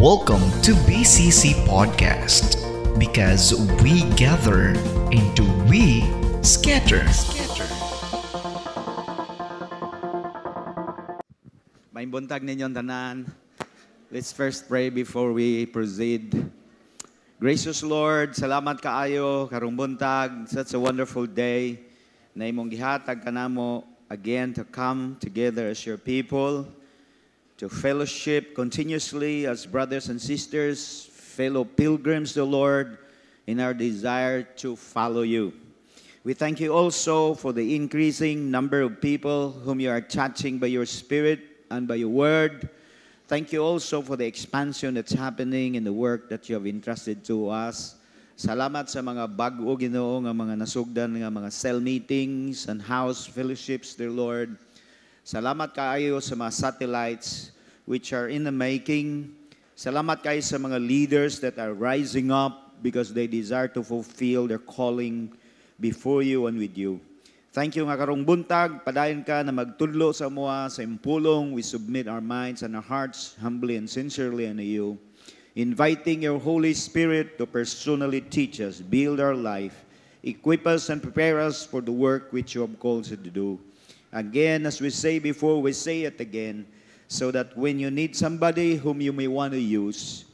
Welcome to BCC Podcast because we gather into we scatter. May buntag ninyong tanan. Let's first pray before we proceed. Gracious Lord, salamat kaayo karong buntag. Such a wonderful day na imong gihatag kanamo again to come together as your people to fellowship continuously as brothers and sisters, fellow pilgrims, the Lord, in our desire to follow you. We thank you also for the increasing number of people whom you are touching by your Spirit and by your word. Thank you also for the expansion that's happening in the work that you have entrusted to us. Salamat sa mga bago ginoo nga mga nasugdan nga mga cell meetings and house fellowships, dear Lord. Salamat kaayo sa mga satellites which are in the making. Salamat kayo sa mga leaders that are rising up because they desire to fulfill their calling before you and with you. Thank you nga karong buntag, padayon ka na magtudlo sa mua sa impulong. We submit our minds and our hearts humbly and sincerely unto you. Inviting your Holy Spirit to personally teach us, build our life, equip us and prepare us for the work which you have called us to do. Again, as we say before, we say it again, so that when you need somebody whom you may want to use,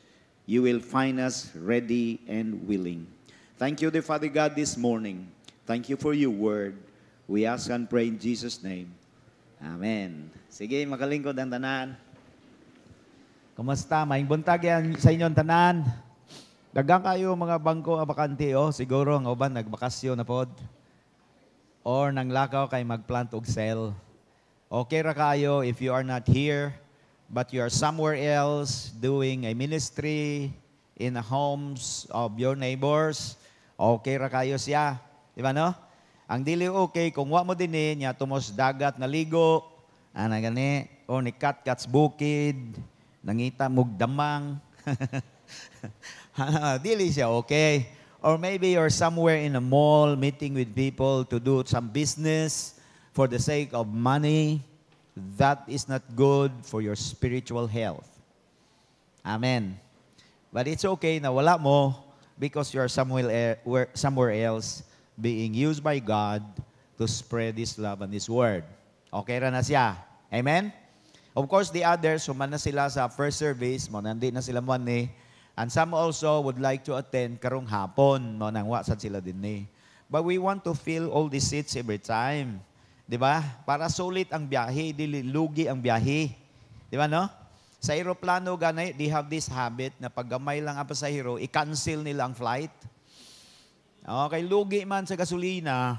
you will find us ready and willing. Thank you, dear Father God, this morning. Thank you for your word. We ask and pray in Jesus' name. Amen. Sige, makalingkod ang tanan. Kumusta? May buntag yan sa inyong tanan. Dagang kayo mga bangko abakante oh, siguro ang uban nagbakasyon na pod. Or nang lakaw kay magplant og cell. Okay ra kayo if you are not here but you are somewhere else doing a ministry in the homes of your neighbors. Okay ra kayo siya. Di ba no? Ang dili okay kung wa mo dinhi nya tumos dagat naligo, ana gani o ni kat kats bukid, nangita mog damang. dili siya okay. Or maybe you're somewhere in a mall meeting with people to do some business for the sake of money. That is not good for your spiritual health. Amen. But it's okay na wala mo because you're somewhere, e- where- somewhere else being used by God to spread His love and His word. Okay ra na siya. Amen? Of course, the others, human na sila sa first service, mo nandi na sila mo ni. And some also would like to attend karong hapon, mo nang wasad sila din ni. But we want to fill all the seats every time. Di ba? Para sulit ang biyahe, dili lugi ang biyahe. Di ba no? Sa aeroplano ganay, they have this habit na pag gamay lang ang pasahero, i-cancel nila ang flight. Okay, lugi man sa gasolina.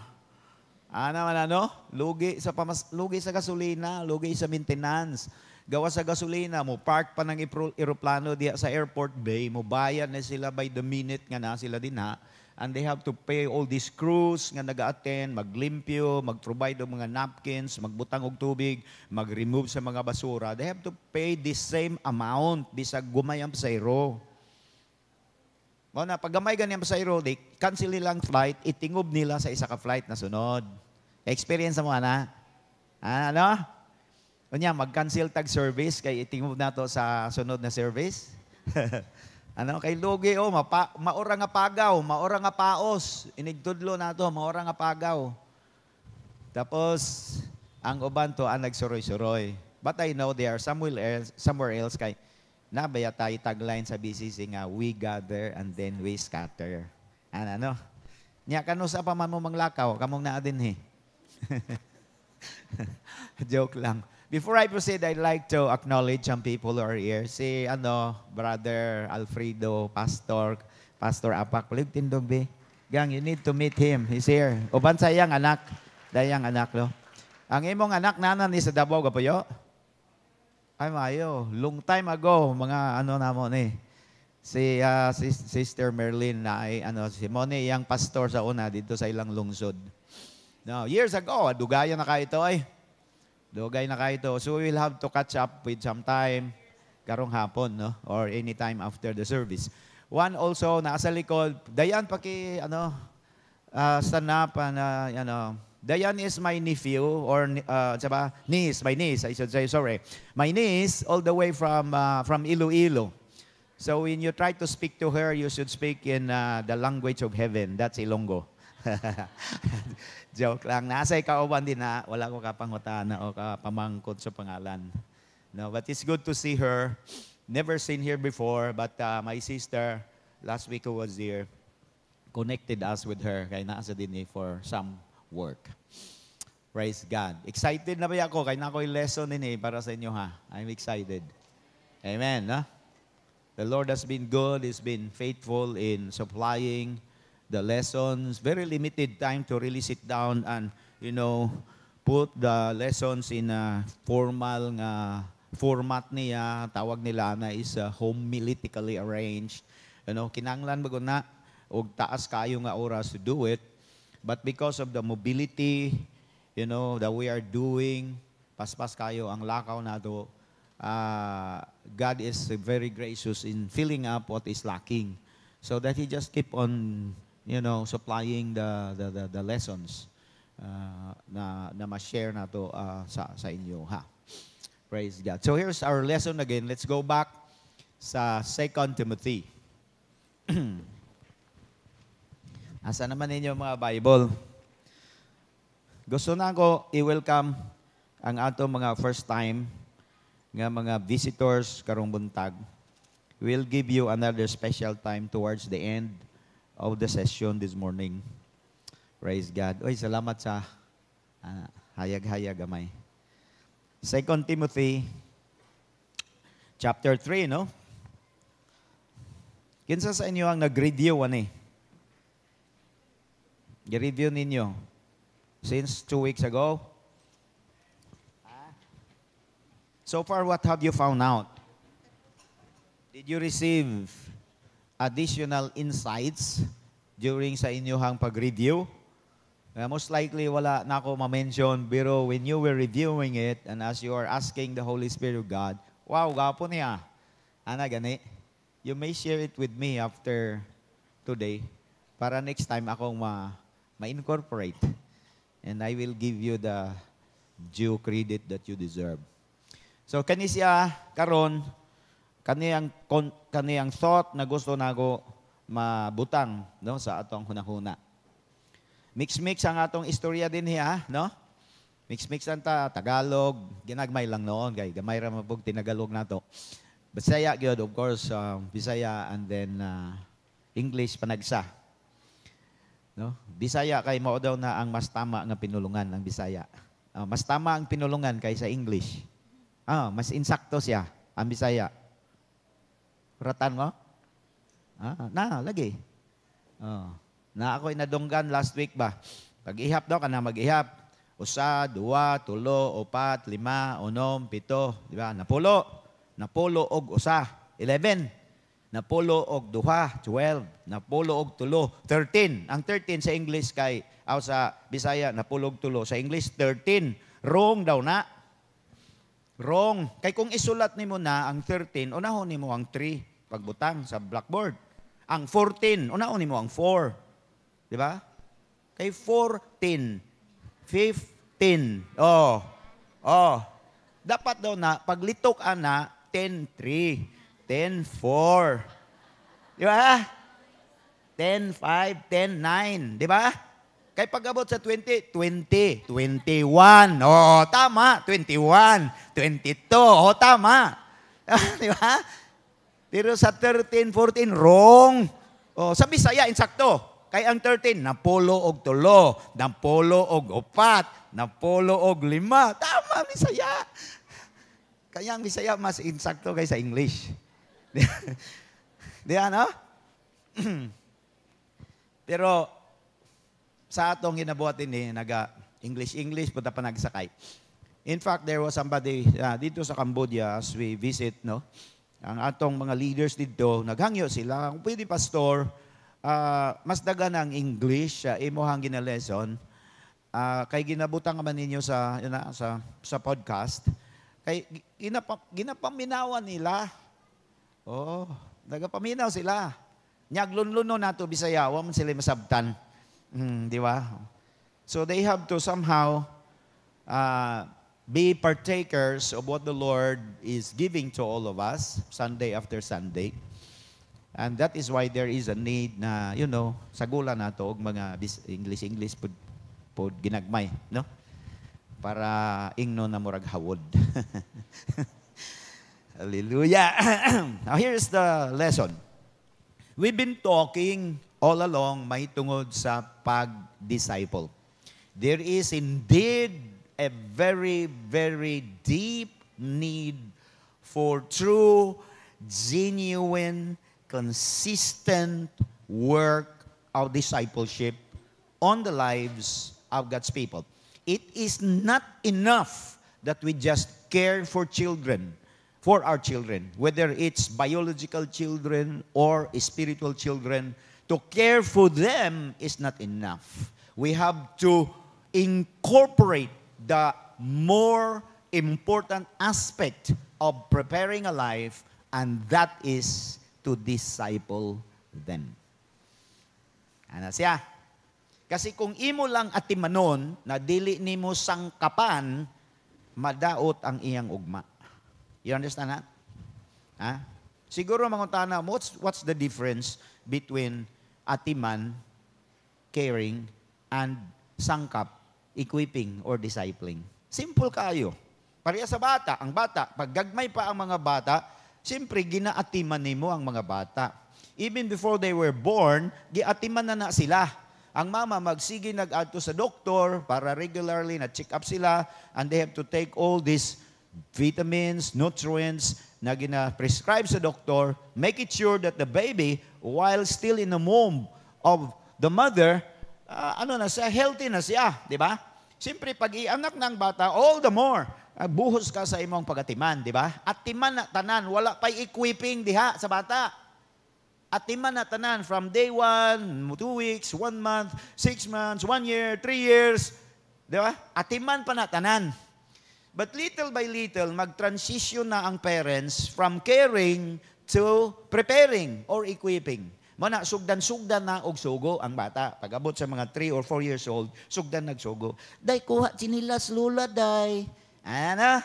Ano man ano? Lugi sa pamas lugi sa gasolina, lugi sa maintenance. Gawa sa gasolina mo, park pa ng eroplano diya sa airport bay, mo bayad na sila by the minute nga na sila din ha. And they have to pay all these crews nga naga-attend, maglimpyo, mag-provide og mga napkins, magbutang og tubig, mag-remove sa mga basura. They have to pay the same amount bisag gumay ang pasahero. Mo na pag gamay ganyan sa pasahero, they cancel nilang flight, itingob nila sa isa ka flight na sunod. Experience mo ana? Ah, ano? Unya mag-cancel tag service kay itingob nato sa sunod na service. ano kay lugi oh, mapa, maura nga pagaw, maura nga paos. Inigtudlo nato, maura nga pagaw. Tapos ang uban to ang nagsuroy-suroy. But I know they are somewhere else, somewhere else kay nabaya tayo tagline sa BCC nga, we gather and then we scatter. Ano, ano? Nya kano sa pa man mo manglakaw, kamong naa din he. Joke lang. Before I proceed, I'd like to acknowledge some people who are here. Si, ano, Brother Alfredo, Pastor, Pastor Apak. Palig tindog, be. Gang, you need to meet him. He's here. Uban sa iyang anak. Dayang anak, no? Ang imong anak nanan ni sa Davao, gapayo? Ay, mayo. Long time ago, mga ano na mo ni. Si, ah, si Sister Merlin na ay, ano, si Moni, iyang pastor sa una dito sa ilang lungsod. No, years ago, dugayan na kayo ito ay. Dugay na kayo ito. So we will have to catch up with some time karong hapon, no? Or anytime after the service. One also, nasa likod, Dayan, paki, ano, uh, stand up, and, uh, ano, Dayan is my nephew, or, uh, saba, niece, my niece, I should say, sorry. My niece, all the way from, uh, from Iloilo. So when you try to speak to her, you should speak in uh, the language of heaven. That's Ilonggo. Joke lang. Nasa kauban din na wala ko kapangutana o kapamangkot sa pangalan. No, but it's good to see her. Never seen her before, but uh, my sister last week who was here connected us with her kay nasa din eh for some work. Praise God. Excited na ba ako? Kaya na ako yung lesson din eh para sa inyo ha. I'm excited. Amen. No? The Lord has been good. He's been faithful in supplying the lessons. Very limited time to really sit down and, you know, put the lessons in a formal nga format niya. Tawag nila na is uh, homiletically arranged. You know, kinanglan bago na og taas kayo nga oras to do it. But because of the mobility, you know, that we are doing, paspas kayo ang lakaw na to, uh, God is very gracious in filling up what is lacking. So that He just keep on, you know, supplying the, the, the, the lessons uh, na, na ma-share na to uh, sa, sa inyo. Ha? Praise God. So here's our lesson again. Let's go back sa 2 Timothy. Asa naman ninyo mga Bible? Gusto na ko i-welcome ang ato mga first time nga mga visitors karong buntag. We'll give you another special time towards the end of the session this morning. Praise God. Oy, salamat sa ah, hayag-hayag gamay. 2 Timothy chapter 3, no? Kinsa sa inyo ang nag-review ani? I-review ninyo. Since two weeks ago. So far, what have you found out? Did you receive additional insights during sa inyong pag-review? Uh, most likely, wala na ako ma-mention, pero when you were reviewing it, and as you are asking the Holy Spirit of God, wow, gapo niya. Ana, gani. You may share it with me after today para next time akong ma, ma-incorporate. And I will give you the due credit that you deserve. So kani siya karon kaniyang kaniyang thought na gusto nago mabutang no sa atong hunahuna. Mix-mix ang atong istorya din niya, no? Mix-mix ang ta Tagalog, ginagmay lang noon kay gamay ra mabug tinagalog nato. Bisaya gyud of course, um, Bisaya and then uh, English panagsa. No? Bisaya kay mao daw na ang mas tama nga pinulungan ng Bisaya. Uh, mas tama ang pinulungan kaysa English. Ah, mas insakto siya ang Bisaya. Ratan mo? Ah, na, lagi. Oh. Na ako'y nadunggan last week ba? Pag-ihap daw ka na mag-ihap. Usa, dua, tulo, opat, lima, unom, pito. Di ba? Napulo. Napulo og usa. 11. Napulo og duha. 12. Napulo og tulo. 13. Ang 13 sa English kay, aw sa Bisaya, napulo og tulo. Sa English, 13. Wrong daw na. Wrong. Kay kung isulat nimo na ang 13, unahon nimo ang 3 pagbutang sa blackboard. Ang 14, unahon nimo ang 4. Di ba? Kay 14, 15. Oh. Oh. Dapat daw na paglitok ana 10-3, 10-4. Di ba? 10-5, 10-9. Di ba? Kay pag-abot sa 20, 20, 21. Oh, tama. 21, 22. Oh, tama. Di ba? Pero sa 13, 14, wrong. Oh, sa Bisaya, insakto. Kay ang 13, napulo og tulo, napulo og upat, napulo og lima. Tama, Bisaya. Kaya ang Bisaya mas insakto kaysa English. Di ba, no? Pero sa atong ginabuhat ini naga English English punta pa nagsakay. In fact, there was somebody uh, dito sa Cambodia as we visit, no? Ang atong mga leaders dito, naghangyo sila, kung pwede pastor, uh, mas daga ng English, uh, imuhang ginalesson, uh, kay ginabutan man ninyo sa, yun na, sa, sa podcast, kay ginapa, ginapaminawan nila. Oh, nagapaminaw sila. Nyaglunluno nato Bisaya, wa man sila masabtan. Mm, di ba? So they have to somehow uh, be partakers of what the Lord is giving to all of us Sunday after Sunday. And that is why there is a need na, you know, sagula na to og mga bis- English English pod, pod ginagmay, no? Para ingno na murag hawod. Hallelujah. now here's the lesson. We've been talking all along may tungod sa pag-disciple. There is indeed a very, very deep need for true, genuine, consistent work of discipleship on the lives of God's people. It is not enough that we just care for children, for our children, whether it's biological children or spiritual children. To care for them is not enough. We have to incorporate the more important aspect of preparing a life, and that is to disciple them. Ano siya? Kasi kung imo lang atimanon na dili nimo sangkapan, madaot ang iyang ugma. You understand that? Ha? Siguro mangutana, what's, what's the difference between atiman, caring, and sangkap, equipping, or discipling? Simple kayo. Pareha sa bata. Ang bata, pag gagmay pa ang mga bata, siyempre, ginaatiman nimo ang mga bata. Even before they were born, giatiman na na sila. Ang mama magsige nag-adto sa doktor para regularly na check up sila and they have to take all these vitamins, nutrients na gina-prescribe sa doktor, make it sure that the baby, while still in the womb of the mother, ah, ano na siya, healthy na siya, di ba? Siyempre, pag ianak ng bata, all the more, ah, buhos ka sa imong pagatiman, di ba? At timan na tanan, wala pa'y equipping diha sa bata. At timan na tanan from day one, two weeks, one month, six months, one year, three years. Di ba? At timan pa na tanan. But little by little, mag-transition na ang parents from caring to preparing or equipping. Mana, sugdan-sugdan na og sugo ang bata. Pag-abot sa mga 3 or 4 years old, sugdan nagsugo. Day, kuha sinilas lula, day. Ano?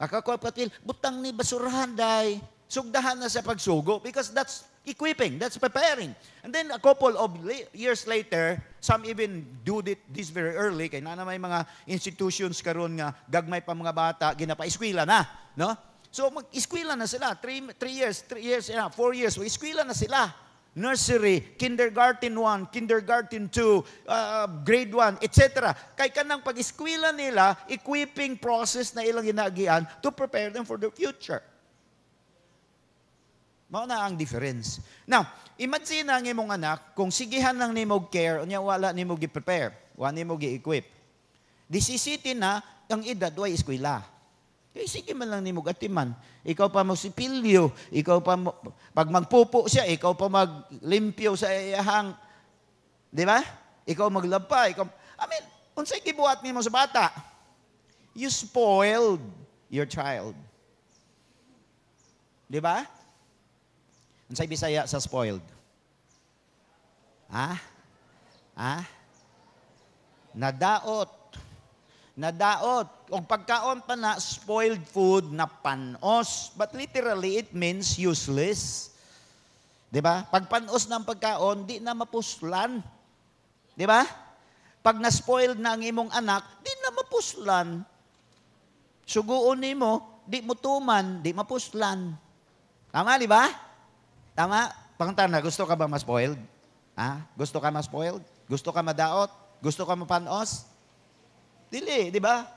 Akakuha patil, butang ni basurahan, day. Sugdahan na sa pagsugo because that's equipping, that's preparing. And then a couple of years later, some even do it this very early, kay na may mga institutions karon nga gagmay pa mga bata, ginapa-eskwela na, no? So mag-eskwela na sila, 3 years, 3 years, yeah, 4 years, eskwela na sila. Nursery, kindergarten 1, kindergarten 2, uh, grade 1, etc. Kay kanang pag-eskwela nila, equipping process na ilang ginagian to prepare them for the future. Mao na ang difference. Now, imagine ang imong anak, kung sigihan lang nimo care, unya wala nimo gi-prepare, wala nimo gi-equip. Disisitin na ang edad way eskwela. Kaya sige man lang nimo atiman. Ikaw pa mo sipilyo, ikaw pa mo, pag magpupo siya, ikaw pa maglimpyo sa iyahang, di ba? Ikaw maglaba, ikaw, I mean, unsay gibuhat nimo sa bata? You spoiled your child. Di ba? Unsay Bisaya sa spoiled? Ha? Ha? Nadaot. Nadaot. Og pagkaon pa na spoiled food na panos. But literally, it means useless. Di ba? Pag panos ng pagkaon, di na mapuslan. Di ba? Pag na-spoiled na ang imong anak, di na mapuslan. Suguon nimo, di mo tuman, di mapuslan. Tama, di ba? Tama? Pangtana, gusto ka ba ma-spoiled? Ha? Gusto ka ma-spoiled? Gusto ka madaot? Gusto ka mapanos? Dili, di ba?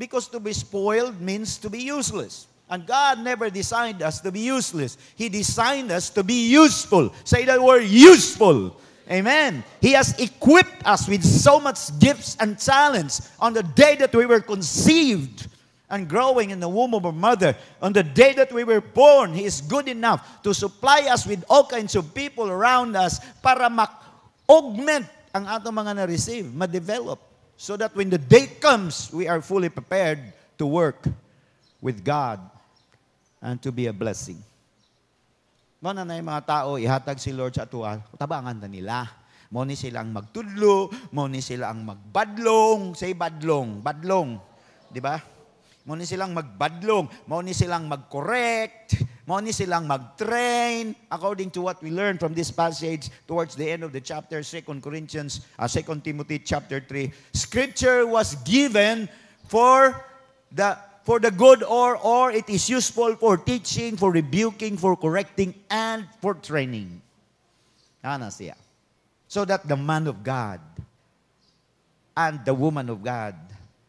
Because to be spoiled means to be useless. And God never designed us to be useless. He designed us to be useful. Say that word, useful. Amen. He has equipped us with so much gifts and talents on the day that we were conceived and growing in the womb of our mother. On the day that we were born, He is good enough to supply us with all kinds of people around us para ma-augment ang ato mga na-receive, ma-develop. So that when the day comes, we are fully prepared to work with God and to be a blessing. Mo na na mga tao, ihatag si Lord sa atua, tabangan na nila. Mo ni sila ang magtudlo, mo ni sila ang magbadlong, say badlong, badlong. Di ba? Ni silang magbadlong, ni silang mag-correct, Mao silang mag-train according to what we learned from this passage towards the end of the chapter 2 Corinthians uh, 2 Timothy chapter 3. Scripture was given for the for the good or or it is useful for teaching, for rebuking, for correcting and for training. Ana siya. So that the man of God and the woman of God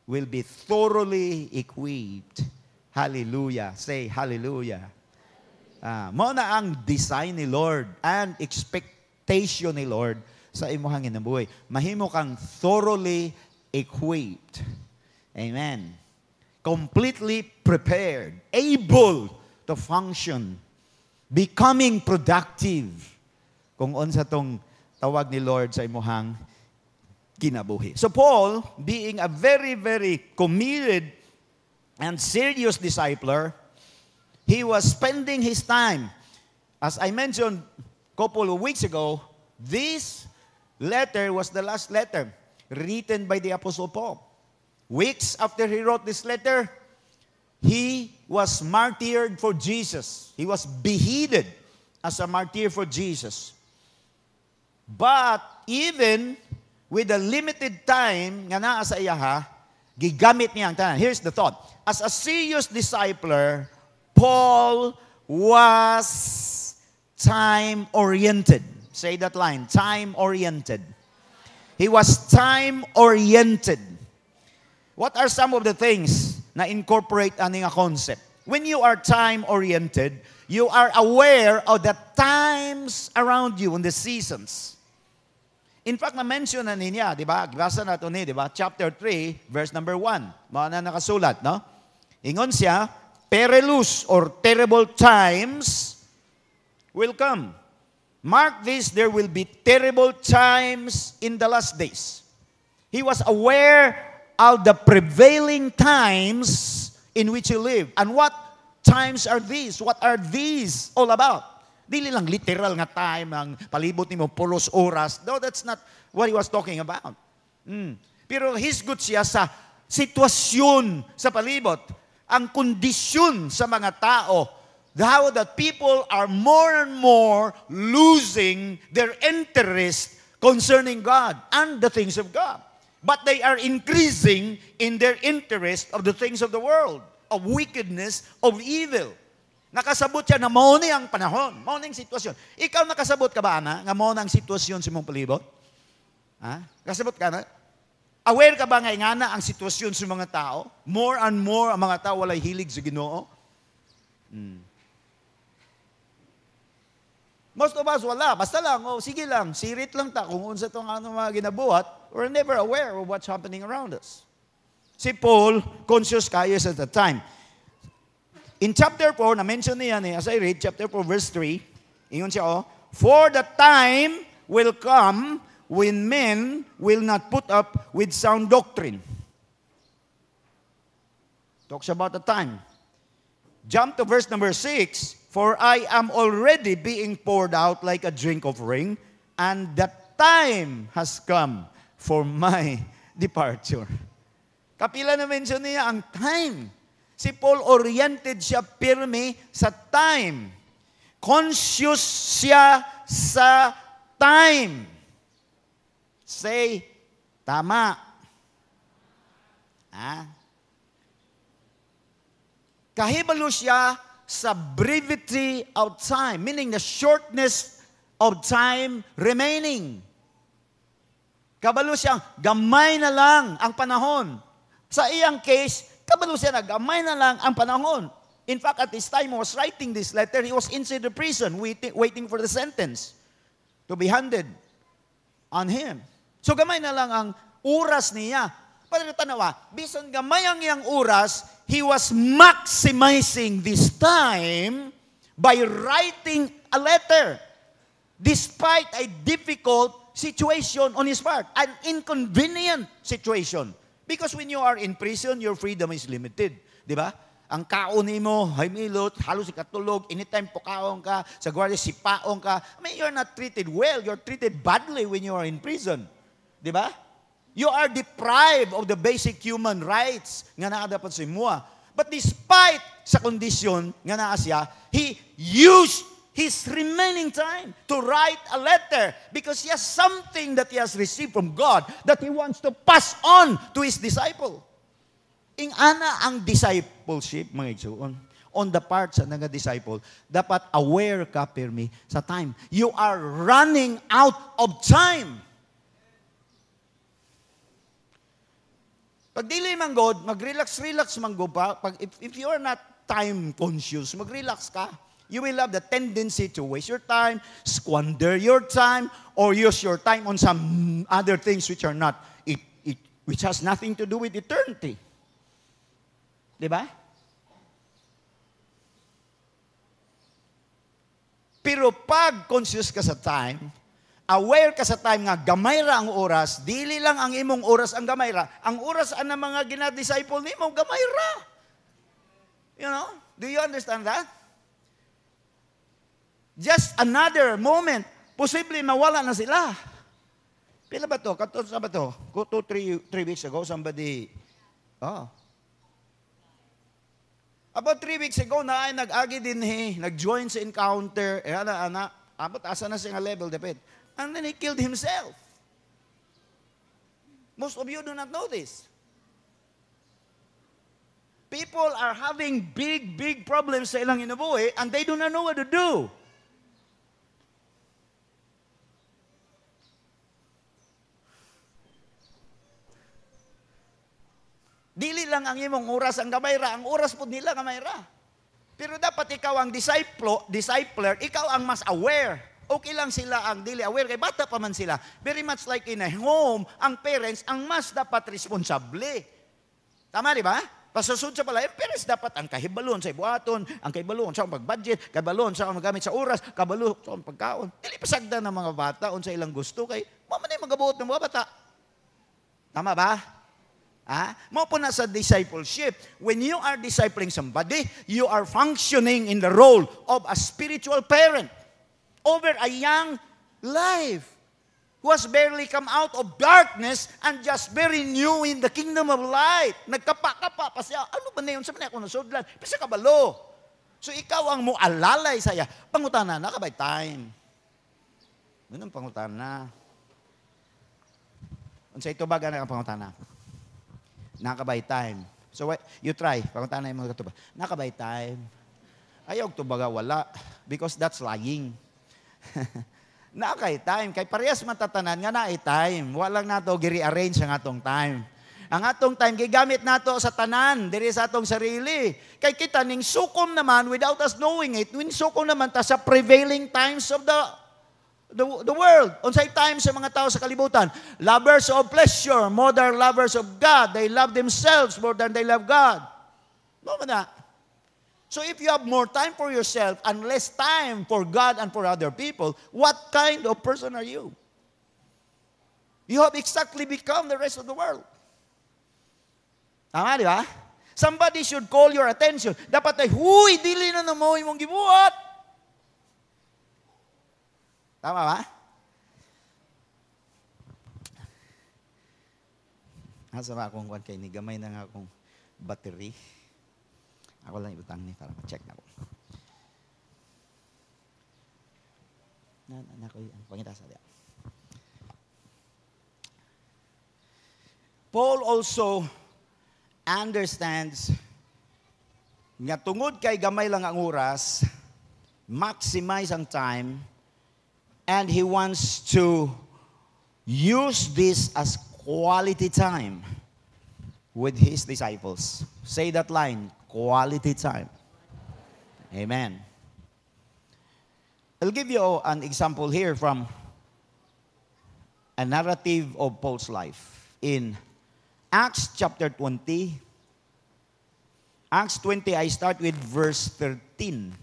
will be thoroughly equipped. Hallelujah. Say hallelujah. Ah, mo na ang design ni Lord and expectation ni Lord sa imuhang inabuhay. Mahimo kang thoroughly equipped. Amen. Completely prepared, able to function, becoming productive. Kung unsa tong tawag ni Lord sa imuhang kinabuhi. So Paul, being a very, very committed and serious discipler, he was spending his time. As I mentioned a couple of weeks ago, this letter was the last letter written by the Apostle Paul. Weeks after he wrote this letter, he was martyred for Jesus. He was beheaded as a martyr for Jesus. But even with the limited time nga naa sa iya ha, gigamit niya ang tanan. Here's the thought. As a serious discipler, Paul was time-oriented. Say that line, time-oriented. He was time-oriented. What are some of the things na incorporate ani nga concept? When you are time-oriented, you are aware of the times around you and the seasons. In fact, na-mention na niya, di ba? Basa na ito ni, di ba? Chapter 3, verse number 1. Mga na nakasulat, no? Ingon siya, perilous or terrible times will come. Mark this, there will be terrible times in the last days. He was aware of the prevailing times in which he lived. And what times are these? What are these all about? Dili lang literal nga time ang palibot nimo pulos oras. No, that's not what he was talking about. Mm. Pero hisgot siya sa sitwasyon sa palibot, ang kondisyon sa mga tao, how that people are more and more losing their interest concerning God and the things of God. But they are increasing in their interest of the things of the world, of wickedness, of evil. Nakasabot siya na mao ni ang panahon, mao ni ang sitwasyon. Ikaw nakasabot ka ba ana nga mao ang sitwasyon sa imong palibot? Ha? Kasabot ka na? Aware ka ba nga ingana ang sitwasyon sa mga tao? More and more ang mga tao walay hilig sa Ginoo. Hmm. Most of us wala, basta lang, oh, sige lang, sirit lang ta kung unsa tong ano mga ginabuhat, we're never aware of what's happening around us. Si Paul, conscious kayo at the time. In chapter 4, na-mention niya ni, as I read, chapter 4, verse 3, ingon siya, oh, For the time will come when men will not put up with sound doctrine. Talks about the time. Jump to verse number 6. For I am already being poured out like a drink offering, and the time has come for my departure. Kapila na mention niya ang time. Si Paul oriented siya pirmi sa time. Conscious siya sa time. Say, tama. Ah? Kahibalo siya sa brevity of time, meaning the shortness of time remaining. Kabalo siya, gamay na lang ang panahon. Sa iyang case, kabalo siya na gamay na lang ang panahon. In fact, at this time he was writing this letter, he was inside the prison waiting, waiting for the sentence to be handed on him. So gamay na lang ang oras niya. Para tanawa, bisan gamay ang iyang oras, he was maximizing this time by writing a letter despite a difficult situation on his part, an inconvenient situation. Because when you are in prison, your freedom is limited. Di ba? Ang kaon mo, haymilot, halos ikatulog, anytime pukaon ka, sa gwardiya sipaon ka. I mean, you're not treated well. You're treated badly when you are in prison. Di ba? You are deprived of the basic human rights nga naa dapat sa imuha. But despite sa kondisyon nga naa siya, he used his remaining time to write a letter because he has something that he has received from God that he wants to pass on to his disciple. Ing ana ang discipleship, mga igsoon, on the part sa nga disciple, dapat aware ka pirmi sa time. You are running out of time. Pag dili man God, mag-relax-relax man go pa. Pag, if, if you are not time conscious, mag-relax ka. You will have the tendency to waste your time, squander your time, or use your time on some other things which are not, it, it, which has nothing to do with eternity. Di ba? Pero pag conscious ka sa time, aware ka sa time nga gamay ra ang oras, dili lang ang imong oras ang gamay ra, ang oras ang mga ginadisciple nimo gamay ra. You know? Do you understand that? Just another moment, posible mawala na sila. Pila ba to? Kato sa ba to? three three weeks ago, somebody, oh. About three weeks ago, na ay nag-agi din he, nag-join sa encounter, eh, ana, ana, abot asa na siya level, depet. And then he killed himself. Most of you do not know this. People are having big, big problems sa ilang inabuhi and they do not know what to do. Lang ang imong oras ang gamay ra, ang oras po nila gamay ra. Pero dapat ikaw ang disciple, discipler, ikaw ang mas aware. Okay lang sila ang dili aware kay bata pa man sila. Very much like in a home, ang parents ang mas dapat responsable. Tama di ba? Pasusod sa pala, yung parents dapat ang kahibalon sa ibuhaton, ang kahibalon sa pag-budget, kahibalon sa magamit sa oras, kahibalon sa pagkaon. Dili pasagda ng mga bata on sa ilang gusto kay mama na yung magabuot ng mga bata. Tama ba? Ah, mo po na sa discipleship. When you are discipling somebody, you are functioning in the role of a spiritual parent over a young life who has barely come out of darkness and just very new in the kingdom of light. Nagkapa-kapa pa siya. Ano ba na yun? Sa mga ako nasudlan. Pisa kabalo. So ikaw ang mo alalay saya. Pangutana na, kabay time. Ganun pangutana. Unsa ito baga na ang pangutana? Nakabay time. So what, you try. Pangunta na yung mga katuba. Nakabay time. Ayaw to baga wala. Because that's lying. Nakay time. Kay parehas matatanan nga na time. Walang nato giri-arrange ang atong time. Ang atong time, gigamit nato sa tanan, diri sa atong sarili. Kay kita ning sukom naman, without us knowing it, win sukom naman ta sa prevailing times of the the, the world. Unsay time sa mga tao sa kalibutan. Lovers of pleasure more than lovers of God. They love themselves more than they love God. No ba na? So if you have more time for yourself and less time for God and for other people, what kind of person are you? You have exactly become the rest of the world. Tama, di ba? Somebody should call your attention. Dapat ay, huy, dili na na mo imong gibuhat. Tama ba? Asa ba akong kwan kay ni gamay na nga akong battery. Ako lang ibutang ni para ma-check na ko. Na na, ko ang pangita sa diya. Paul also understands nga tungod kay gamay lang ang oras, maximize ang time, and he wants to use this as quality time with his disciples. Say that line quality time. Amen. I'll give you an example here from a narrative of Paul's life in Acts chapter 20. Acts 20, I start with verse 13.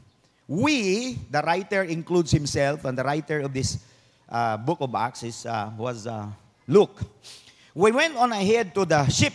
We, the writer includes himself, and the writer of this uh, book of Acts is, uh, was uh, Luke. We went on ahead to the ship,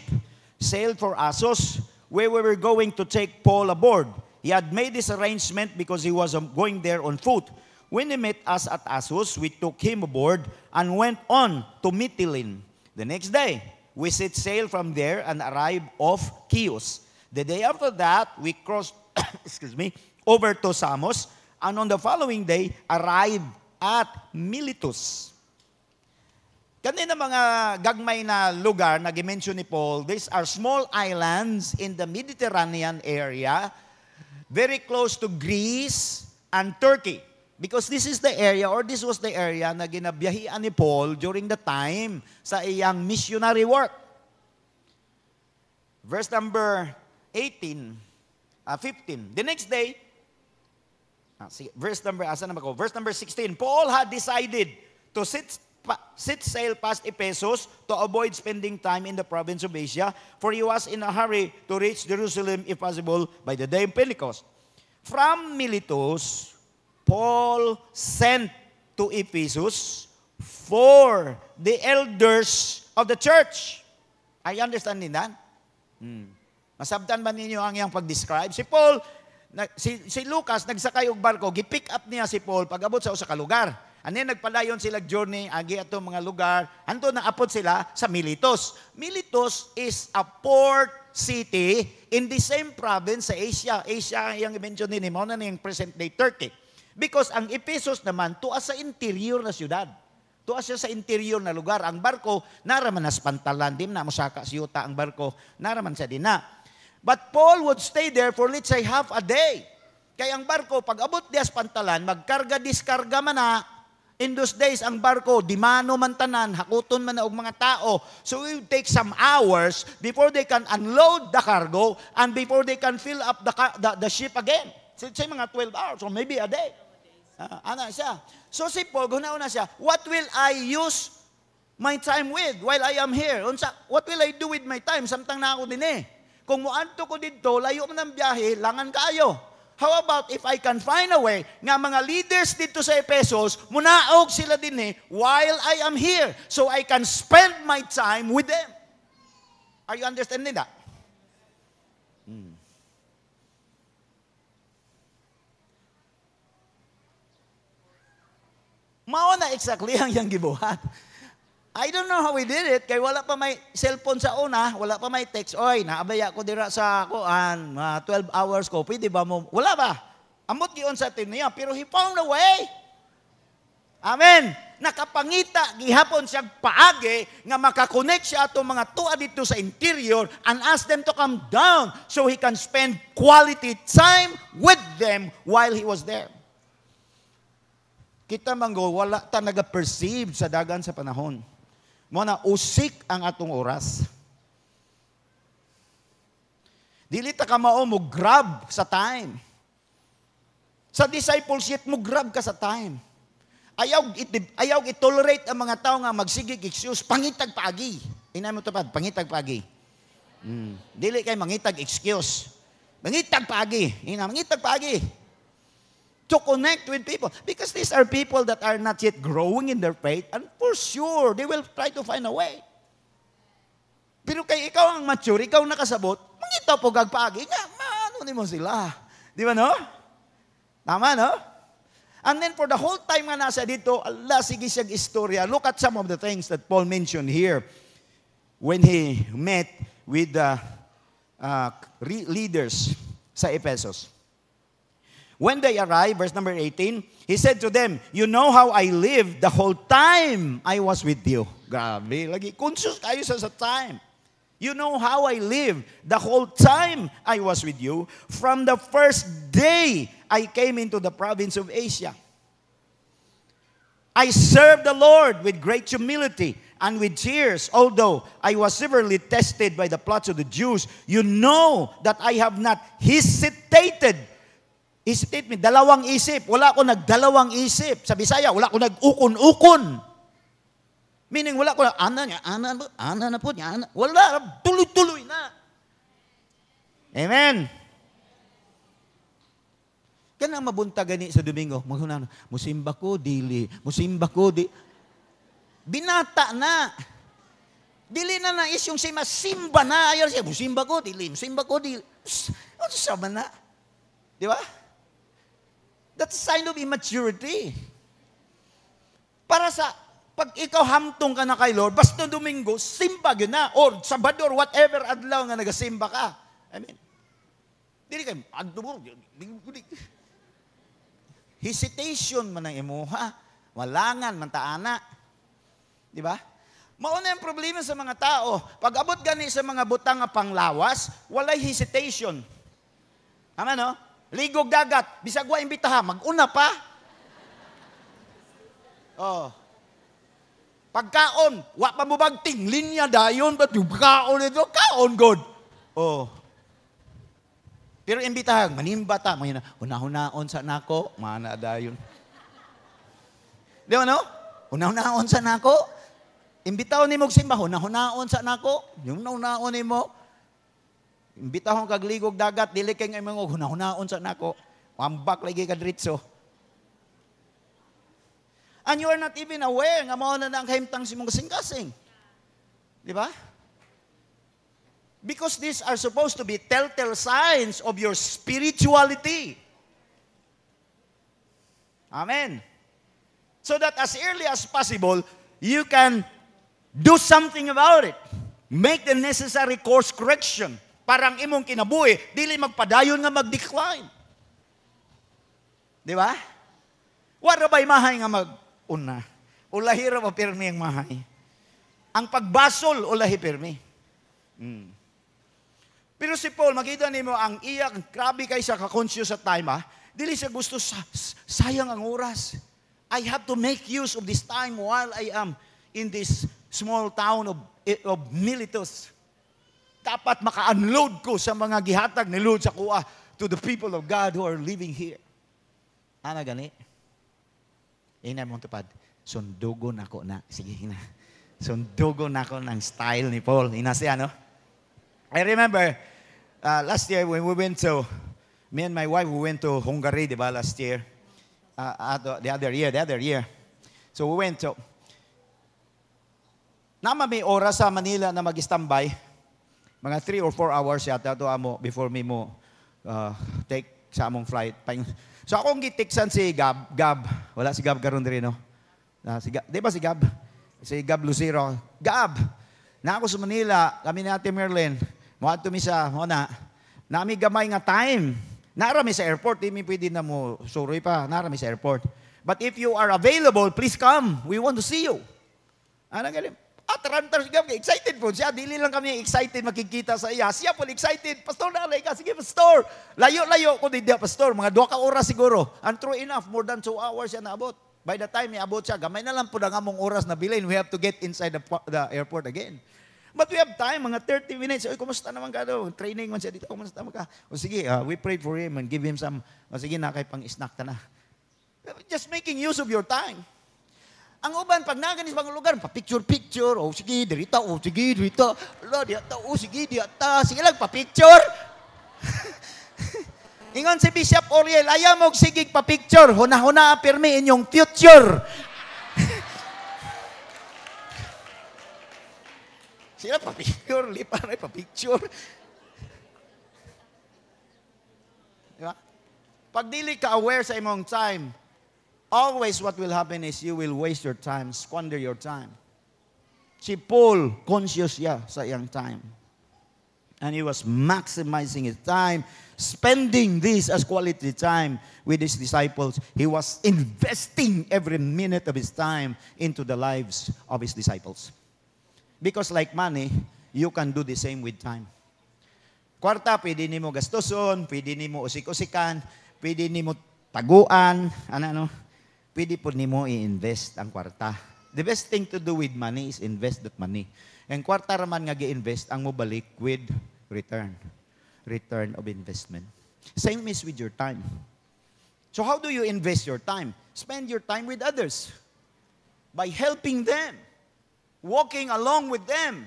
sailed for Assos, where we were going to take Paul aboard. He had made this arrangement because he was um, going there on foot. When he met us at Assos, we took him aboard and went on to Mytilene. The next day, we set sail from there and arrived off Chios. The day after that, we crossed, excuse me, over to Samos, and on the following day, arrived at Miletus. Kanina mga gagmay na lugar na gimension ni Paul, these are small islands in the Mediterranean area, very close to Greece and Turkey. Because this is the area, or this was the area na ginabiyahian ni Paul during the time sa iyang missionary work. Verse number 18, uh, 15. The next day, sige, verse number, asa naman ko? Verse number 16, Paul had decided to sit pa, sit sail past Ephesus to avoid spending time in the province of Asia, for he was in a hurry to reach Jerusalem, if possible, by the day of Pentecost. From Miletus, Paul sent to Ephesus for the elders of the church. Are you understanding that? Hmm. Masabtan ba ninyo ang iyang pag-describe? Si Paul, na, si, si Lucas, nagsakay og barko, gipick up niya si Paul pag abot sa usa ka lugar. Then nagpadayon sila journey, agi ato mga lugar, anto na apot sila sa Miletus. Miletus is a port city in the same province sa Asia. Asia yung i-mention din mo na yung present day Turkey. Because ang Ephesus naman, tuwa sa interior na syudad. Tuwa siya sa interior na lugar. Ang barko, naraman nas pantalan. Di na masaka siyuta ang barko. Naraman sa dina. But Paul would stay there for let's say half a day. Kaya ang barko, pag abot dias pantalan, magkarga-diskarga man na, In those days, ang barko, di mano man tanan, hakuton man na og mga tao. So it will take some hours before they can unload the cargo and before they can fill up the, the, the ship again. So, say mga 12 hours or maybe a day. Uh, ano siya? So si Paul, guna-una siya, what will I use my time with while I am here? Unsa, what will I do with my time? Samtang na ako din eh. Kung muanto ko dito, layo man ng biyahe, langan kaayo. How about if I can find a way nga mga leaders dito sa Ephesus, munaog sila din eh, while I am here, so I can spend my time with them. Are you understanding that? Hmm. Mao na exactly ang yang gibuhat. I don't know how we did it, kay wala pa may cellphone sa una, wala pa may text. Oy, naabaya ko dira sa kuan, uh, 12 hours ko, pwede ba mo? Wala ba? Amot giyon sa tin niya, pero he found a way. Amen. Nakapangita gihapon siya paagi nga makakonect siya ato mga tuwa dito sa interior and ask them to come down so he can spend quality time with them while he was there. Kita manggo wala ta naga-perceive sa dagan sa panahon mo na usik ang atong oras. Dili ta ka mao mo grab sa time. Sa discipleship mo grab ka sa time. Ayaw it, ayaw i-tolerate ang mga tao nga magsigig excuse pangitag paagi. Ina mo tapad pangitag paagi. Hmm. Dili kay mangitag excuse. Mangitag paagi. Ina mangitag paagi to connect with people. Because these are people that are not yet growing in their faith, and for sure, they will try to find a way. Pero kay ikaw ang mature, ikaw nakasabot, mangita po gagpagi, nga, maano ni mo sila. Di ba no? Tama no? And then for the whole time nga nasa dito, Allah, sige siyang istorya. Look at some of the things that Paul mentioned here when he met with the uh, leaders sa Ephesus. When they arrived, verse number 18, he said to them, You know how I lived the whole time I was with you. Grabe, lagi conscious kayo sa, sa time. You know how I lived the whole time I was with you. From the first day I came into the province of Asia. I served the Lord with great humility and with tears, although I was severely tested by the plots of the Jews. You know that I have not hesitated Me, dalawang isip. Wala ako nagdalawang isip. Sa Bisaya, wala ako nag-ukon-ukon. Meaning, wala ko na, ana niya, ana, ana na po niya, ana. Wala, tuloy-tuloy na. Amen. Kana mabunta gani sa Domingo, musimba ko dili, musimba ko di. Binata na. Dili na na is yung si masimba na. Ayaw siya, musimba ko dili, musimba ko dili. Ano sa na? Di ba? That's a sign of immaturity. Para sa, pag ikaw hamtong ka na kay Lord, basta Domingo, simba na. Or Sabado or whatever adlaw nga nagasimba ka. I mean, Dili kay adto mo. Hesitation man ang imuha. Walangan man taana. Di ba? Mauna yung problema sa mga tao. Pag abot gani sa mga butang nga panglawas, walay hesitation. Tama no? Ligog dagat, bisag wa imbitaha, maguna pa. Oh. Pagkaon, wa pa mo bagting, linya dayon, ba't yung kaon ito? Kaon, God. Oh. Pero imbitahan, manimba ta, mga na, hunahunaon sa nako, mana dayon. Di ba no? Hunahunaon sa nako. Imbitaw ni mo simba, hunahunaon sa nako. Yung hunahunaon ni mo, imbitahon kag ligog dagat, dili kay nga mga hunahunaon sa nako. Wambak lagi ka diretso. And you are not even aware nga mao na ang kahimtang si mong kasing-kasing. Di ba? Because these are supposed to be telltale signs of your spirituality. Amen. So that as early as possible, you can do something about it. Make the necessary course correction. Parang imong kinabuhi, dili magpadayon nga mag-decline. Di ba? Wala ba'y mahay nga mag-una? Ulahira pa pirmi ang mahay. Ang pagbasol, ulahi pirmi. Mm. Pero si Paul, makita nimo ang iyak, grabe kay sa ka-conscious sa time, ha? Dili siya gusto, sa, sayang ang oras. I have to make use of this time while I am in this small town of, of Miletus. Dapat maka-unload ko sa mga gihatag ni Lord sa kuha to the people of God who are living here. Ana gani? Ina mo tupad. Sundugo na ko na. Sige na. Sundugo na ko ng style ni Paul. Ina siya, no? I remember uh, last year when we went to, me and my wife, we went to Hungary, di ba, last year. Uh, the other year, the other year. So we went to, Nama may oras sa Manila na mag-standby. Mga 3 or 4 hours yata to amo before me mo uh, take sa among flight. So akong gitiksan si Gab, Gab. Wala si Gab karon diri no. Na si Gab, di ba si Gab? Si Gab Lucero. Gab. Na ako sa Manila, kami ni Ate Merlin. Mo adto mi sa mo na. Nami gamay nga time. Nara mi sa airport, di mi pwede na mo suroy pa. Nara mi sa airport. But if you are available, please come. We want to see you. Ano galing? Ataranta siya, excited po siya. Dili lang kami excited makikita sa iya. Siya po excited. Pastor, nalay ka. Sige, pastor. Layo-layo ko din pastor. Mga dua ka oras siguro. And true enough, more than two hours siya naabot. By the time iabot siya, gamay na lang po na among oras na bilin. We have to get inside the, the airport again. But we have time, mga 30 minutes. Oy, kumusta naman ka do? Training man siya dito. Kumusta naman ka? O sige, uh, we prayed for him and give him some, o sige na, kay pang-snack ta na. Just making use of your time. Ang uban, pag naganis mga lugar, pa-picture-picture, oh, sige, dirita, oh, sige, dirita, ala, diata, o oh, sige, diata, sige lang, pa-picture. Ingon si Bishop Oriel, ayaw mo sigig pa-picture, huna-huna pirmi inyong future. Sila pa-picture, lipa na pa-picture. Diba? Pag dili ka aware sa imong time, always what will happen is you will waste your time, squander your time. Si Paul, conscious siya sa iyang time. And he was maximizing his time, spending this as quality time with his disciples. He was investing every minute of his time into the lives of his disciples. Because like money, you can do the same with time. Kwarta, pwede ni mo gastuson, pwede ni mo usik-usikan, pwede ni mo taguan, ano, ano, pwede po nimo i-invest ang kwarta. The best thing to do with money is invest that money. And kwarta raman nga gi-invest ang mobalik with return. Return of investment. Same is with your time. So how do you invest your time? Spend your time with others. By helping them. Walking along with them.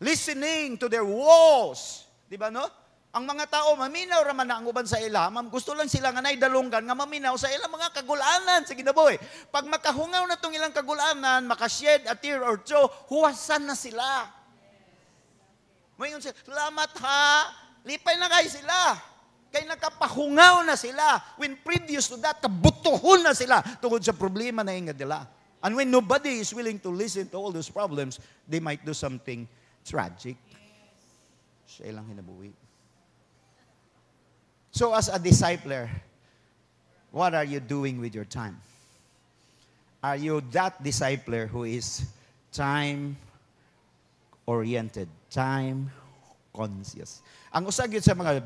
Listening to their woes. Di ba no? Ang mga tao, maminaw raman na ang uban sa ila. Mam, gusto lang sila nga nay dalunggan nga maminaw sa ila mga kagulanan sa ginaboy. Pag makahungaw na tong ilang kagulanan, makashed a tear or two, huwasan na sila. Mayon sila, salamat ha, lipay na kayo sila. Kay nakapahungaw na sila. When previous to that, kabutuhon na sila tungkol sa problema na inga nila. And when nobody is willing to listen to all those problems, they might do something tragic. Sa ilang hinabuhi. So as a discipler, what are you doing with your time? Are you that discipler who is time oriented, time conscious? Ang usag sa mga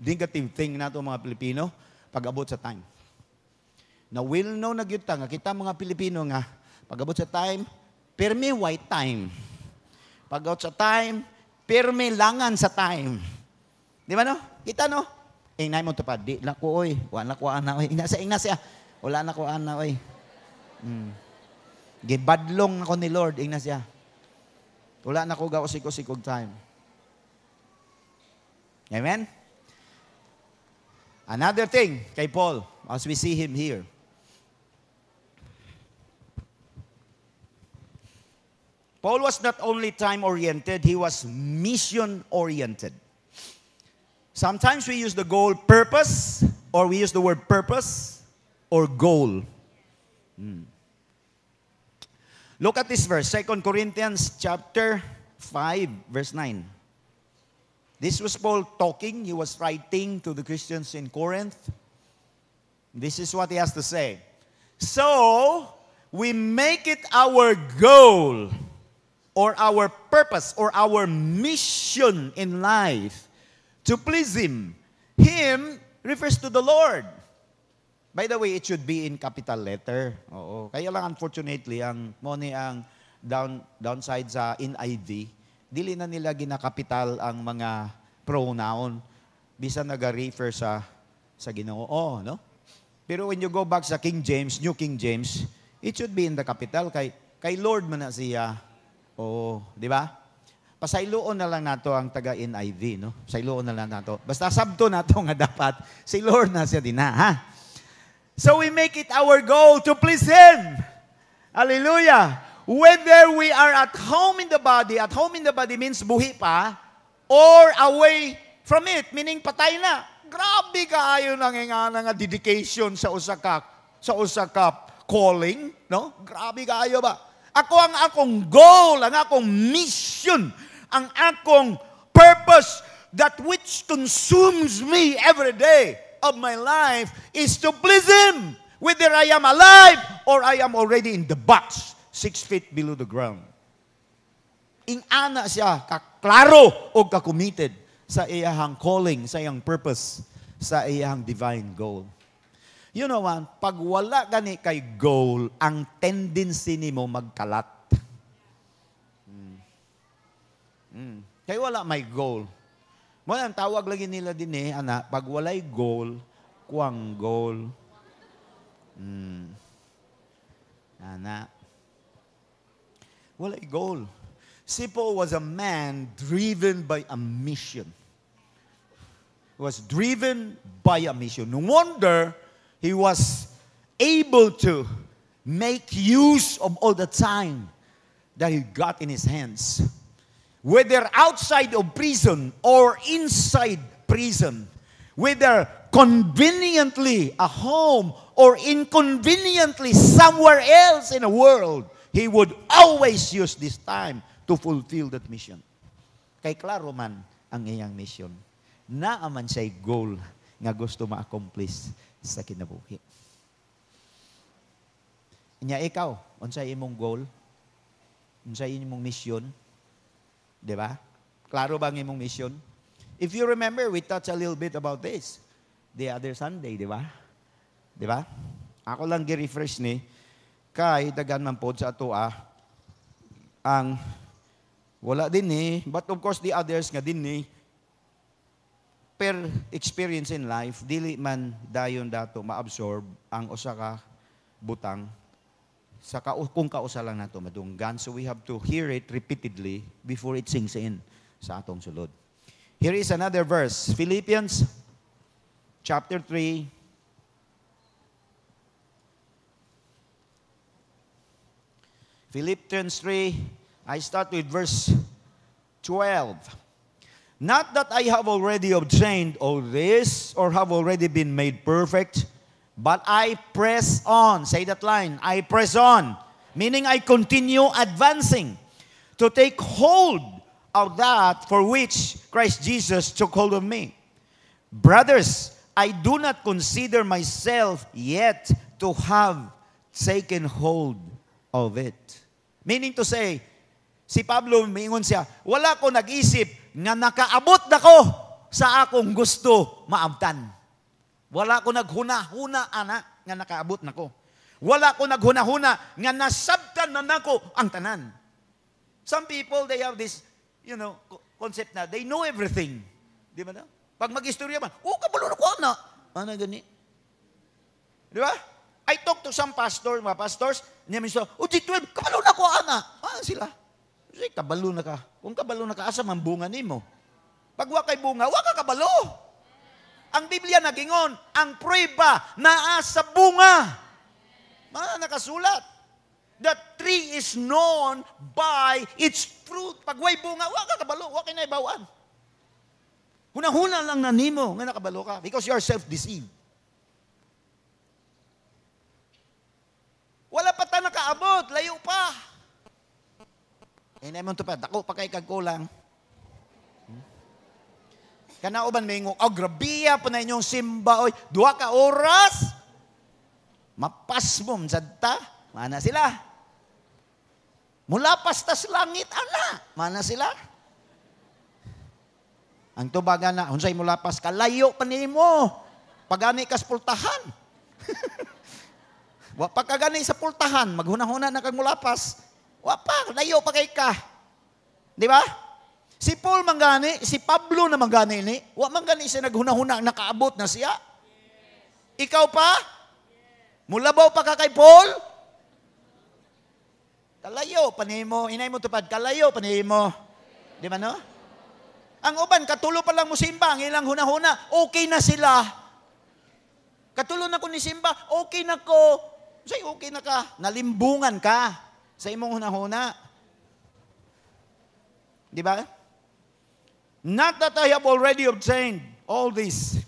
negative thing nato mga Pilipino, pag-abot sa time. Na will know na gyud nga kita mga Pilipino nga pag-abot sa time, permi white time. Pag-abot sa time, permi langan sa time. Di ba no? Kita no? Ingnay mo to di na ko oy. Wala ko ana oy. Ina siya. Wala na ko ana oy. Hmm. Gibadlong ako ni Lord, ingna siya. Wala na ko gaw sikog time. Amen? Another thing kay Paul, as we see him here. Paul was not only time oriented, he was mission oriented. Sometimes we use the goal purpose, or we use the word purpose or goal. Hmm. Look at this verse, 2 Corinthians chapter 5, verse 9. This was Paul talking. He was writing to the Christians in Corinth. This is what he has to say. So, we make it our goal or our purpose or our mission in life to please Him. Him refers to the Lord. By the way, it should be in capital letter. Oo. Kaya lang unfortunately, ang money ang down, downside sa NIV, dili na nila ginakapital ang mga pronoun. Bisa naga-refer sa sa Ginoo, no? Pero when you go back sa King James, New King James, it should be in the capital kay kay Lord man na siya. Oo, di ba? Pasayloon na lang nato ang taga NIV, no? Pasayloon na lang nato. Basta sabto nato nga dapat si Lord na siya din ha. So we make it our goal to please Him. Hallelujah. Whether we are at home in the body, at home in the body means buhi pa, or away from it, meaning patay na. Grabe kaayo nang nga nga dedication sa usakak, sa usakap calling, no? Grabe kaayo ba? Ako ang akong goal, ang akong mission, ang akong purpose that which consumes me every day of my life is to please Him, whether I am alive or I am already in the box, six feet below the ground. Ing ana siya, kaklaro o kakommitted sa iyahang calling, sa iyang purpose, sa iyahang divine goal. You know what? Pag wala gani kay goal, ang tendency ni mo magkalat. Hmm. Kaya wala may goal. Mo ang tawag lagi nila din eh, ana, pag walay goal, kuang goal. Hmm. Ana. Walay goal. Si Paul was a man driven by a mission. He was driven by a mission. No wonder he was able to make use of all the time that he got in his hands whether outside of prison or inside prison, whether conveniently a home or inconveniently somewhere else in the world, he would always use this time to fulfill that mission. Kay klaro man ang iyang mission. Naaman siya'y goal nga gusto ma-accomplish sa kinabuhi. Nya ikaw, unsay imong goal? Unsay imong mission? Di ba? Klaro ba ang imong mission? If you remember, we touched a little bit about this the other Sunday, di ba? Di ba? Ako lang gi-refresh ni kay dagan man pod sa ato ah, ang wala din ni, but of course the others nga din ni per experience in life, dili man dayon dato ma-absorb ang usa ka butang sa ka, kung kausa lang nato madunggan. So we have to hear it repeatedly before it sinks in sa atong sulod. Here is another verse. Philippians chapter 3 Philippians 3 I start with verse 12. Not that I have already obtained all this or have already been made perfect, But I press on. Say that line. I press on. Meaning I continue advancing to take hold of that for which Christ Jesus took hold of me. Brothers, I do not consider myself yet to have taken hold of it. Meaning to say, si Pablo, mingon siya, wala ko nag-isip nga nakaabot na ko sa akong gusto maabtan. Wala ko naghuna-huna, ana, nga nakaabot na ko. Wala ko naghuna-huna nga nasabtan na nako ang tanan. Some people, they have this, you know, co- concept na they know everything. Di ba na? Pag mag-istorya man, oh, kabalo na ko na. Ano gani? Di ba? I talk to some pastor, mga pastors, niya minsan, oh, G12, kabalo na ko, ana. Ah, sila. Say, kabalo na ka. Kung kabalo na ka, asa man bunga nimo? Pag wa kay bunga, wa ka kabalo. Ang Biblia nagingon, ang prueba naa sa bunga. Mga nakasulat. The tree is known by its fruit. Pag way bunga, wa ka kabalo, wa kay naibawan. Hunahuna lang na nimo nga nakabalo ka because you are self-deceived. Wala pa ta nakaabot, layo pa. Eh, naman to pa, dako pa kay kagkulang. Kanauban may ngong, oh, grabiya po na inyong simba, oy, duha ka oras, mapas mo, sadta, mana sila. Mula pastas langit, ana, mana sila. Ang tubaga na, unsay mula pas, kalayo pa nimo. Pagani kas pultahan. Wa pa ka gani sa pultahan, maghuna-huna na kag mulapas. Wa pa, layo pa kay ka. Di ba? Si Paul manggani, si Pablo na manggani ni, wa manggani siya naghuna-huna nakaabot na siya. Ikaw pa? Mulabaw pa ka kay Paul? Kalayo pa nimo, inay mo tupad, kalayo pa nimo. Di ba no? Ang uban, katulo pa lang mo simba, ang ilang huna-huna, okay na sila. Katulo na ko ni Simba, okay na ko. Say, okay na ka. Nalimbungan ka sa imong hunahuna. Di ba? Not that I have already obtained all this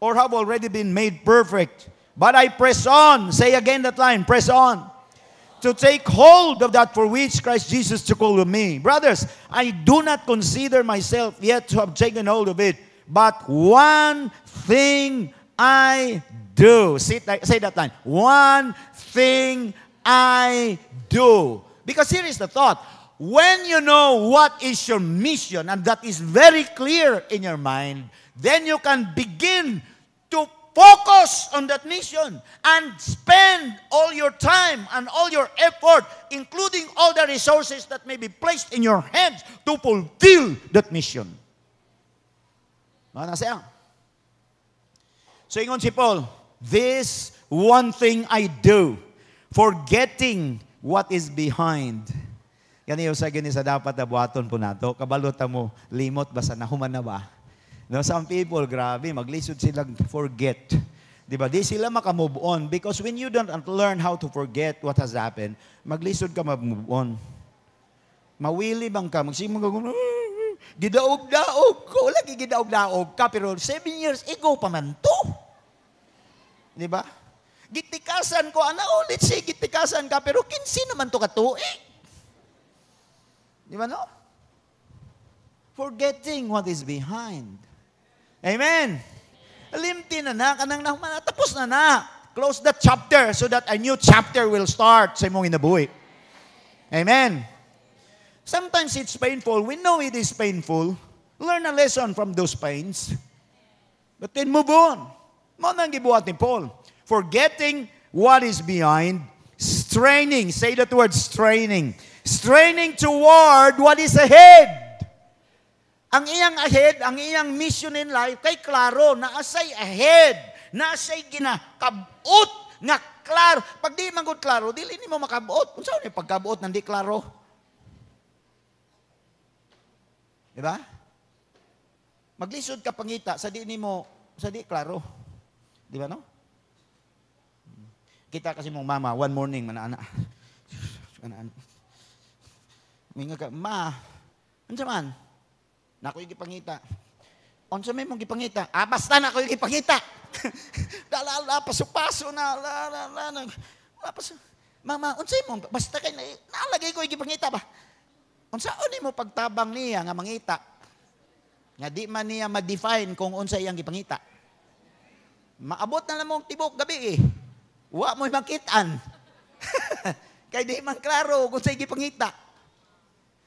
or have already been made perfect, but I press on. Say again that line, press on. To take hold of that for which Christ Jesus took hold of me. Brothers, I do not consider myself yet to have taken hold of it, but one thing I do. Say that, line. One thing I do. Because here is the thought. When you know what is your mission, and that is very clear in your mind, then you can begin to focus on that mission and spend all your time and all your effort, including all the resources that may be placed in your hands to fulfill that mission. Mga nasayang. So ingon si Paul, this one thing I do, forgetting what is behind. Kani sa gani sa dapat na buhaton po nato, kabalota mo, limot ba sa nahuman na ba? No, some people, grabe, maglisod silang forget. Di ba? Di sila makamove on because when you don't learn how to forget what has happened, maglisod ka mag-move on. Mawili bang ka? Magsimong ka, gidaog-daog ko. Lagi gidaog-daog ka, pero seven years ago pa man to. Di ba? Gitikasan ko, ana ulit si gitikasan ka, pero kinsi naman to katuig. Di ba no? Forgetting what is behind. Amen. Limti na na, kanang nahuman na, tapos na na. Close the chapter so that a new chapter will start sa imong inabuhi. Amen. Sometimes it's painful. We know it is painful. Learn a lesson from those pains. But then move on. Mo nang gibuhat ni Paul. Forgetting what is behind, straining. Say that word, straining. Straining toward what is ahead. Ang iyang ahead, ang iyang mission in life, kay klaro, naasay ahead, naasay ginakabot, nga klaro. Pag di magod klaro, dili ni mo makabot. Kung saan yung pagkabot, nandi klaro. Di ba? Maglisod ka pangita, sa di ni mo, sa di klaro. Di ba no? Kita kasi mong mama, one morning, mana-ana. Mana-ana. Minga ka, ma, ano man? Nako yung gipangita. Unsa may mong gipangita? Ah, basta na yung gipangita. Dalala, paso-paso na, la, la, la, la, la, paso. Mama, unsay mo, basta kay na- nalagay ko yung gipangita ba? Unsa ni mo pagtabang niya nga mangita? Nga di man niya ma-define kung unsa iyang gipangita. Maabot na lang mong tibok gabi eh. Wa mo makitaan. Kay di man klaro kung sa gipangita.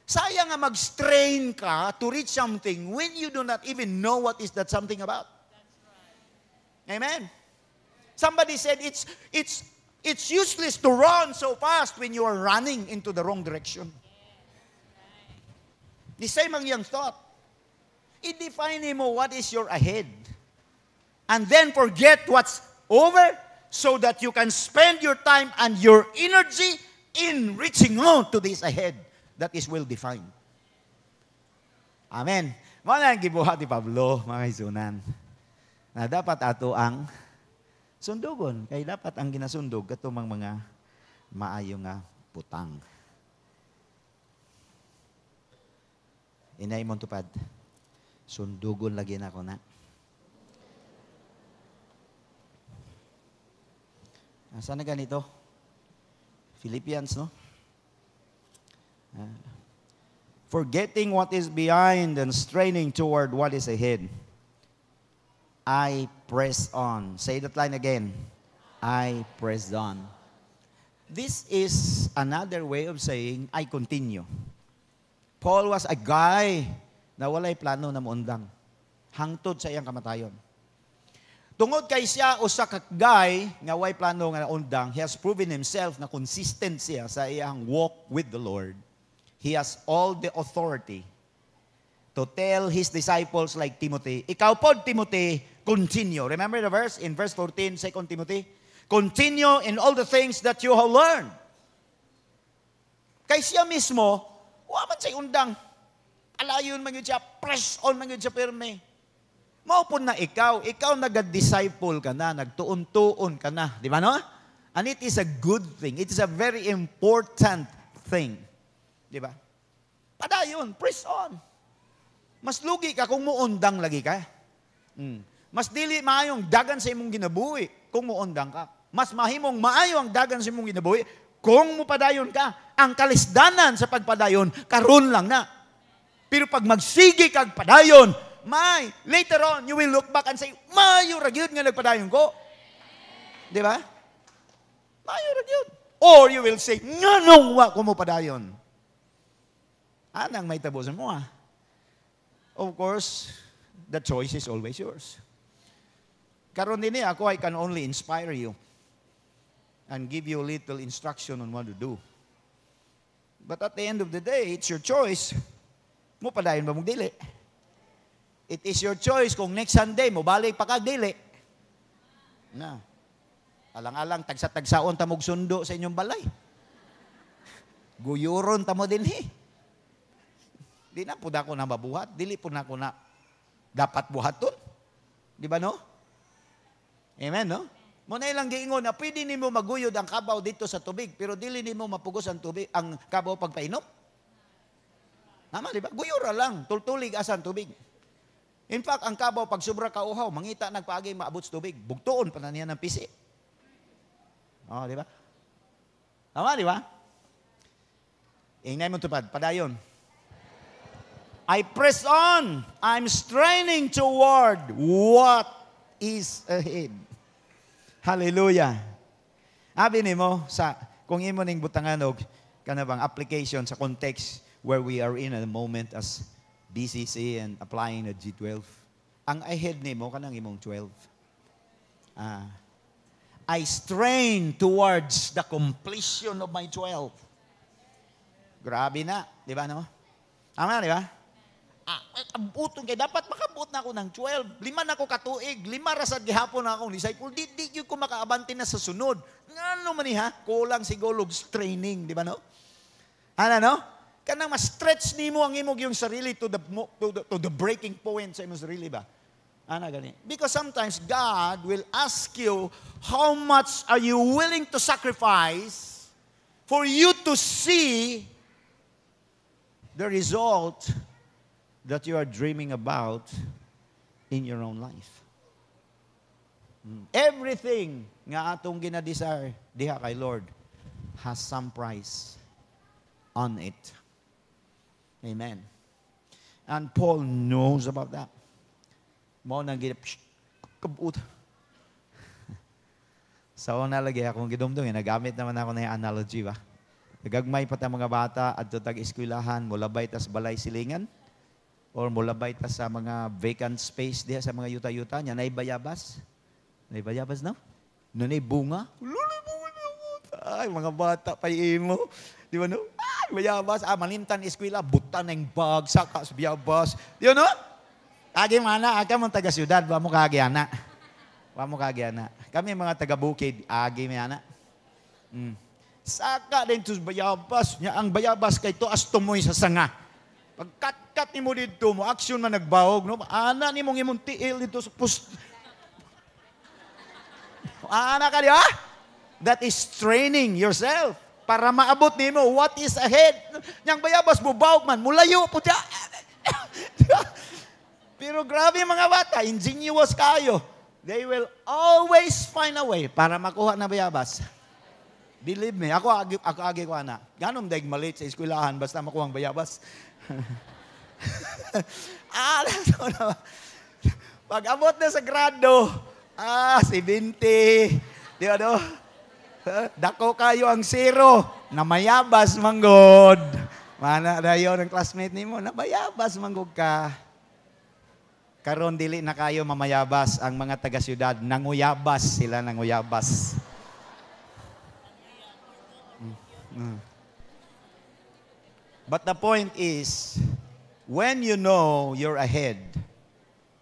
Sayang nga mag-strain ka to reach something when you do not even know what is that something about. Amen. Somebody said it's it's it's useless to run so fast when you are running into the wrong direction. The same ang iyang thought. I-define mo what is your ahead. And then forget what's over so that you can spend your time and your energy in reaching on to this ahead that is well defined. Amen. Mga ang gibuhat ni Pablo, mga isunan, na dapat ato ang sundugon. Kay dapat ang ginasundog katumang mga maayo nga putang. Inay mong tupad. Sundugon lagi na ako na. Asa na ganito? Philippians, no? Forgetting what is behind and straining toward what is ahead. I press on. Say that line again. I press on. This is another way of saying, I continue. Paul was a guy na walay plano na muundang. Hangtod sa iyang kamatayon. Tungod kay siya usa ka guy nga way plano nga undang, he has proven himself na consistent siya sa iyang walk with the Lord. He has all the authority to tell his disciples like Timothy, ikaw pod Timothy, continue. Remember the verse in verse 14, 2 Timothy? Continue in all the things that you have learned. Kay siya mismo, wa man say undang. Alayon man yun siya, press on man yun siya pirme. Maupon na ikaw, ikaw nag-disciple ka na, nagtuon-tuon ka na. Di ba no? And it is a good thing. It is a very important thing. Di ba? Padayon, press on. Mas lugi ka kung muundang lagi ka. Mm. Mas dili maayong dagan sa imong ginabuhi kung muundang ka. Mas mahimong maayo ang dagan sa imong ginabuhi kung mupadayon ka. Ang kalisdanan sa pagpadayon, karon lang na. Pero pag magsigi kag padayon, may, later on, you will look back and say, mayo ra gyud nga nagpadayon ko. Di ba? Mayo ra gyud. Or you will say, nganong wa ko mo padayon. Anang may tabusan mo ah. Of course, the choice is always yours. Karon din ako, I can only inspire you and give you little instruction on what to do. But at the end of the day, it's your choice. Mo padayon ba mong dili? It is your choice kung next Sunday mo balik pa kag dili. Na. Alang-alang tagsa-tagsaon ta mog sundo sa inyong balay. Guyuron ta mo dinhi. Di na pud ako na mabuhat, dili po na ako na dapat buhaton. Di ba no? Amen, no? Mo na ilang giingon na pwede nimo maguyod ang kabaw dito sa tubig, pero dili nimo mapugos ang tubig, ang kabaw pagpainom. Tama, di ba? Guyura lang, tultulig asan tubig. In fact, ang kabaw, pag sobra ka uhaw, mangita nagpaagi maabot sa tubig, bugtuon pa na niya ng pisi. Oh, di ba? Tama, di ba? Ingay mo tupad, padayon. I press on. I'm straining toward what is ahead. Hallelujah. Abi ni mo sa kung imo ning butanganog kana bang application sa context where we are in at the moment as BCC and applying the G12. Ang ahead ni mo kanang imong 12. Ah. I strain towards the completion of my 12. Grabe na, di ba no? Tama, di ba? Ah, abutong kay dapat makabot na ako ng 12. Lima na ako katuig, lima rasad gihapon na akong disciple. Di, di ko makaabante na sa sunod. Ngano man ni ha? Kulang siguro training, di ba no? Ano no? Kanang ma-stretch nimo ang imong yung sarili to the, to the, to the breaking point sa imong sarili ba? Ana gani. Because sometimes God will ask you, how much are you willing to sacrifice for you to see the result that you are dreaming about in your own life. Mm. Everything nga atong ginadesire diha kay Lord has some price on it. Amen. And Paul knows about that. Mo nang kabut. Sa una lagi akong gidumdum, eh, nagamit naman ako na analogy ba. Nagagmay pa mga bata at tag eskwelahan, mulabay tas balay silingan or mulabay ta sa mga vacant space diha sa mga yuta-yuta nya nay bayabas. Nay bayabas no? Nanay bunga. Lulay bunga na Ay, mga bata pa imo. Di ba no? Ay, bayabas. Ah, malimtan eskwela, buta ng bag, saka sa bayabas. Di ba no? Agi mana, aga mong taga siyudad, ba mo kagi ana. Ba mo kagi ana. Kami mga taga bukid, agi mi ana. Mm. Saka din to bayabas. Nya ang bayabas kay to as tumoy sa sanga. Pagkat-kat ni mo dito mo, action man nagbawog, no? Ana ni mong imong tiil dito sa pus... Ana ka di ha? That is training yourself para maabot nimo what is ahead. Nyang bayabas bubawog man, mulayo po siya. Pero grabe mga bata, ingenious kayo. They will always find a way para makuha na bayabas. Believe me, ako agi, ako agi ko ana. Ganom daig malit sa eskwelahan basta makuha ang bayabas. ah, so na. Pag abot na sa grado, ah, 70. Di ba no? Dako kayo ang zero. Na mayabas manggod. Mana dayo ng classmate nimo na mayabas manggod ka. Karon dili na kayo mamayabas ang mga taga syudad, nanguyabas sila nanguyabas. But the point is, when you know you're ahead,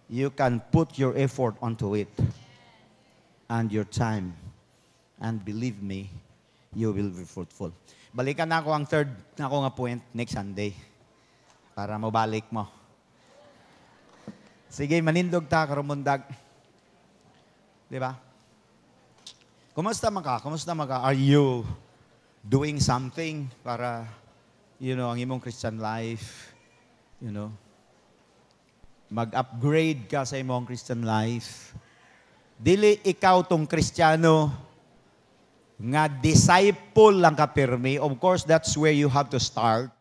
you can put your effort onto it and your time. And believe me, you will be fruitful. Balikan na ako ang third na ako nga point next Sunday para mabalik mo. Sige, manindog ta, karumundag. Di ba? Kumusta man ka? Kumusta man ka? Are you doing something para, you know, ang imong Christian life, you know, mag-upgrade ka sa imong Christian life. Dili ikaw tong Kristiyano nga disciple lang ka pirmi. Of course, that's where you have to start.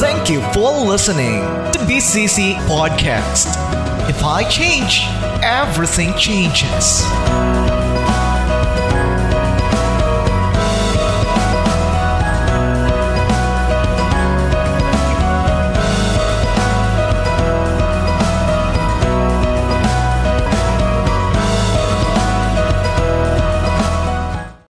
Thank you for listening to BCC Podcast. If I change, everything changes.